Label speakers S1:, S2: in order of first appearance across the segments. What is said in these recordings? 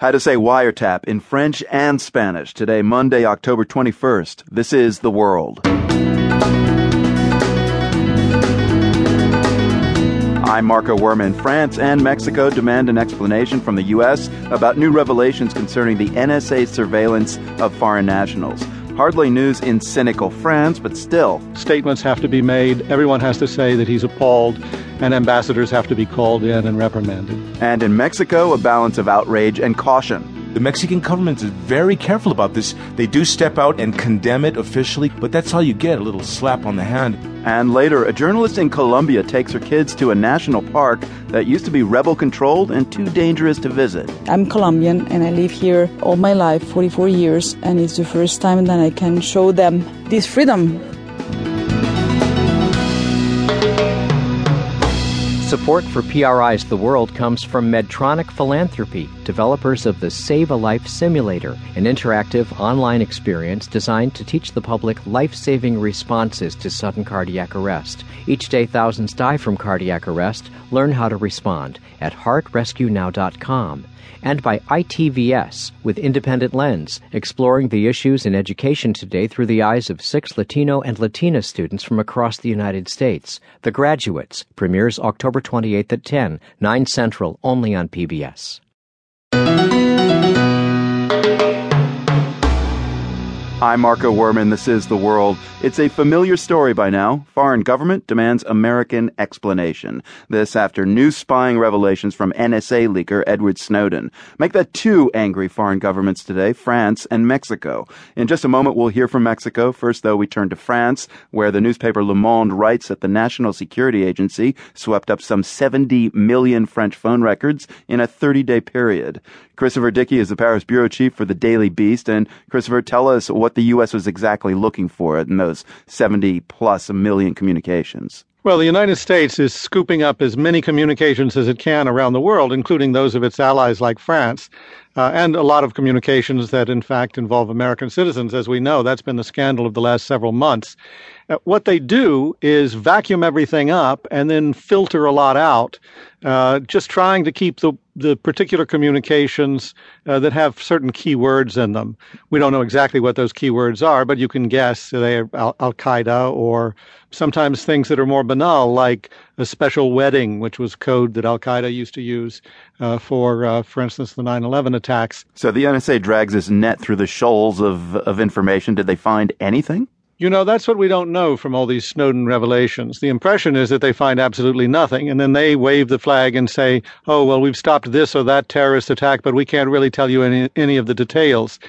S1: How to say wiretap in French and Spanish today, Monday, October 21st. This is The World. I'm Marco Werman. France and Mexico demand an explanation from the U.S. about new revelations concerning the NSA surveillance of foreign nationals. Hardly news in cynical France, but still.
S2: Statements have to be made. Everyone has to say that he's appalled and ambassadors have to be called in and reprimanded.
S1: And in Mexico, a balance of outrage and caution.
S3: The Mexican government is very careful about this. They do step out and condemn it officially, but that's all you get a little slap on the hand.
S1: And later, a journalist in Colombia takes her kids to a national park that used to be rebel controlled and too dangerous to visit.
S4: I'm Colombian and I live here all my life, 44 years, and it's the first time that I can show them this freedom
S5: Support for PRI's The World comes from Medtronic Philanthropy, developers of the Save a Life Simulator, an interactive online experience designed to teach the public life saving responses to sudden cardiac arrest. Each day, thousands die from cardiac arrest. Learn how to respond at heartrescuenow.com and by ITVS with Independent Lens, exploring the issues in education today through the eyes of six Latino and Latina students from across the United States. The Graduates premieres October 28th at 10, 9 Central, only on PBS.
S1: I'm Marco Werman. This is The World. It's a familiar story by now. Foreign government demands American explanation. This after new spying revelations from NSA leaker Edward Snowden. Make that two angry foreign governments today, France and Mexico. In just a moment, we'll hear from Mexico. First, though, we turn to France, where the newspaper Le Monde writes that the National Security Agency swept up some 70 million French phone records in a 30 day period. Christopher Dickey is the Paris bureau chief for the Daily Beast. And Christopher, tell us what the U.S. was exactly looking for in those 70 plus million communications.
S2: Well, the United States is scooping up as many communications as it can around the world, including those of its allies like France, uh, and a lot of communications that, in fact, involve American citizens. As we know, that's been the scandal of the last several months. Uh, what they do is vacuum everything up and then filter a lot out, uh, just trying to keep the the particular communications uh, that have certain keywords in them. We don't know exactly what those keywords are, but you can guess they are Al Qaeda or sometimes things that are more banal, like a special wedding, which was code that Al Qaeda used to use uh, for, uh, for instance, the 9 11 attacks.
S1: So the NSA drags this net through the shoals of, of information. Did they find anything?
S2: You know, that's what we don't know from all these Snowden revelations. The impression is that they find absolutely nothing, and then they wave the flag and say, oh, well, we've stopped this or that terrorist attack, but we can't really tell you any, any of the details.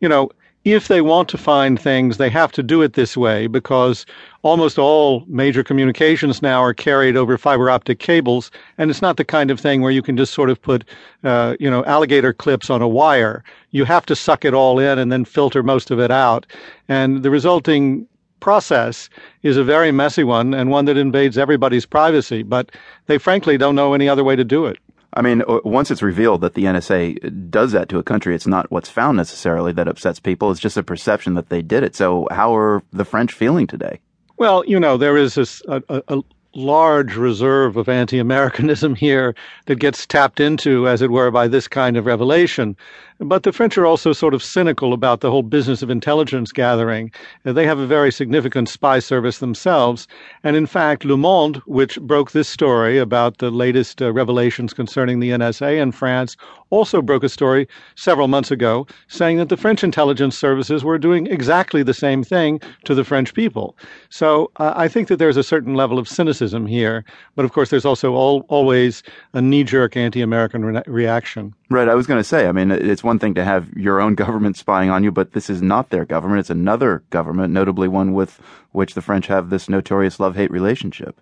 S2: You know, if they want to find things, they have to do it this way because almost all major communications now are carried over fiber optic cables, and it's not the kind of thing where you can just sort of put, uh, you know, alligator clips on a wire. You have to suck it all in and then filter most of it out, and the resulting process is a very messy one and one that invades everybody's privacy. But they frankly don't know any other way to do it.
S1: I mean, once it's revealed that the NSA does that to a country, it's not what's found necessarily that upsets people. It's just a perception that they did it. So, how are the French feeling today?
S2: Well, you know, there is this, a, a, large reserve of anti Americanism here that gets tapped into, as it were, by this kind of revelation. But the French are also sort of cynical about the whole business of intelligence gathering. They have a very significant spy service themselves. And in fact, Le Monde, which broke this story about the latest uh, revelations concerning the NSA in France, also broke a story several months ago saying that the French intelligence services were doing exactly the same thing to the French people. So uh, I think that there's a certain level of cynicism here. But of course, there's also all, always a knee jerk anti American re- reaction.
S1: Right. I was going to say, I mean, it's one thing to have your own government spying on you, but this is not their government. It's another government, notably one with which the French have this notorious love hate relationship.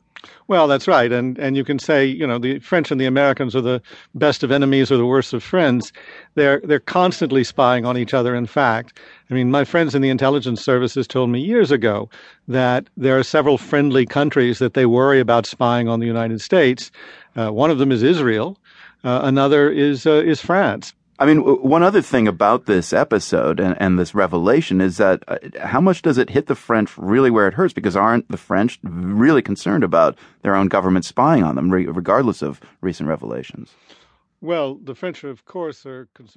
S2: Well, that's right. And, and you can say, you know, the French and the Americans are the best of enemies or the worst of friends. They're, they're constantly spying on each other, in fact. I mean, my friends in the intelligence services told me years ago that there are several friendly countries that they worry about spying on the United States. Uh, one of them is Israel. Uh, another is uh, is France.
S1: I mean, one other thing about this episode and, and this revelation is that uh, how much does it hit the French really where it hurts? Because aren't the French really concerned about their own government spying on them, regardless of recent revelations?
S2: Well, the French, of course, are concerned.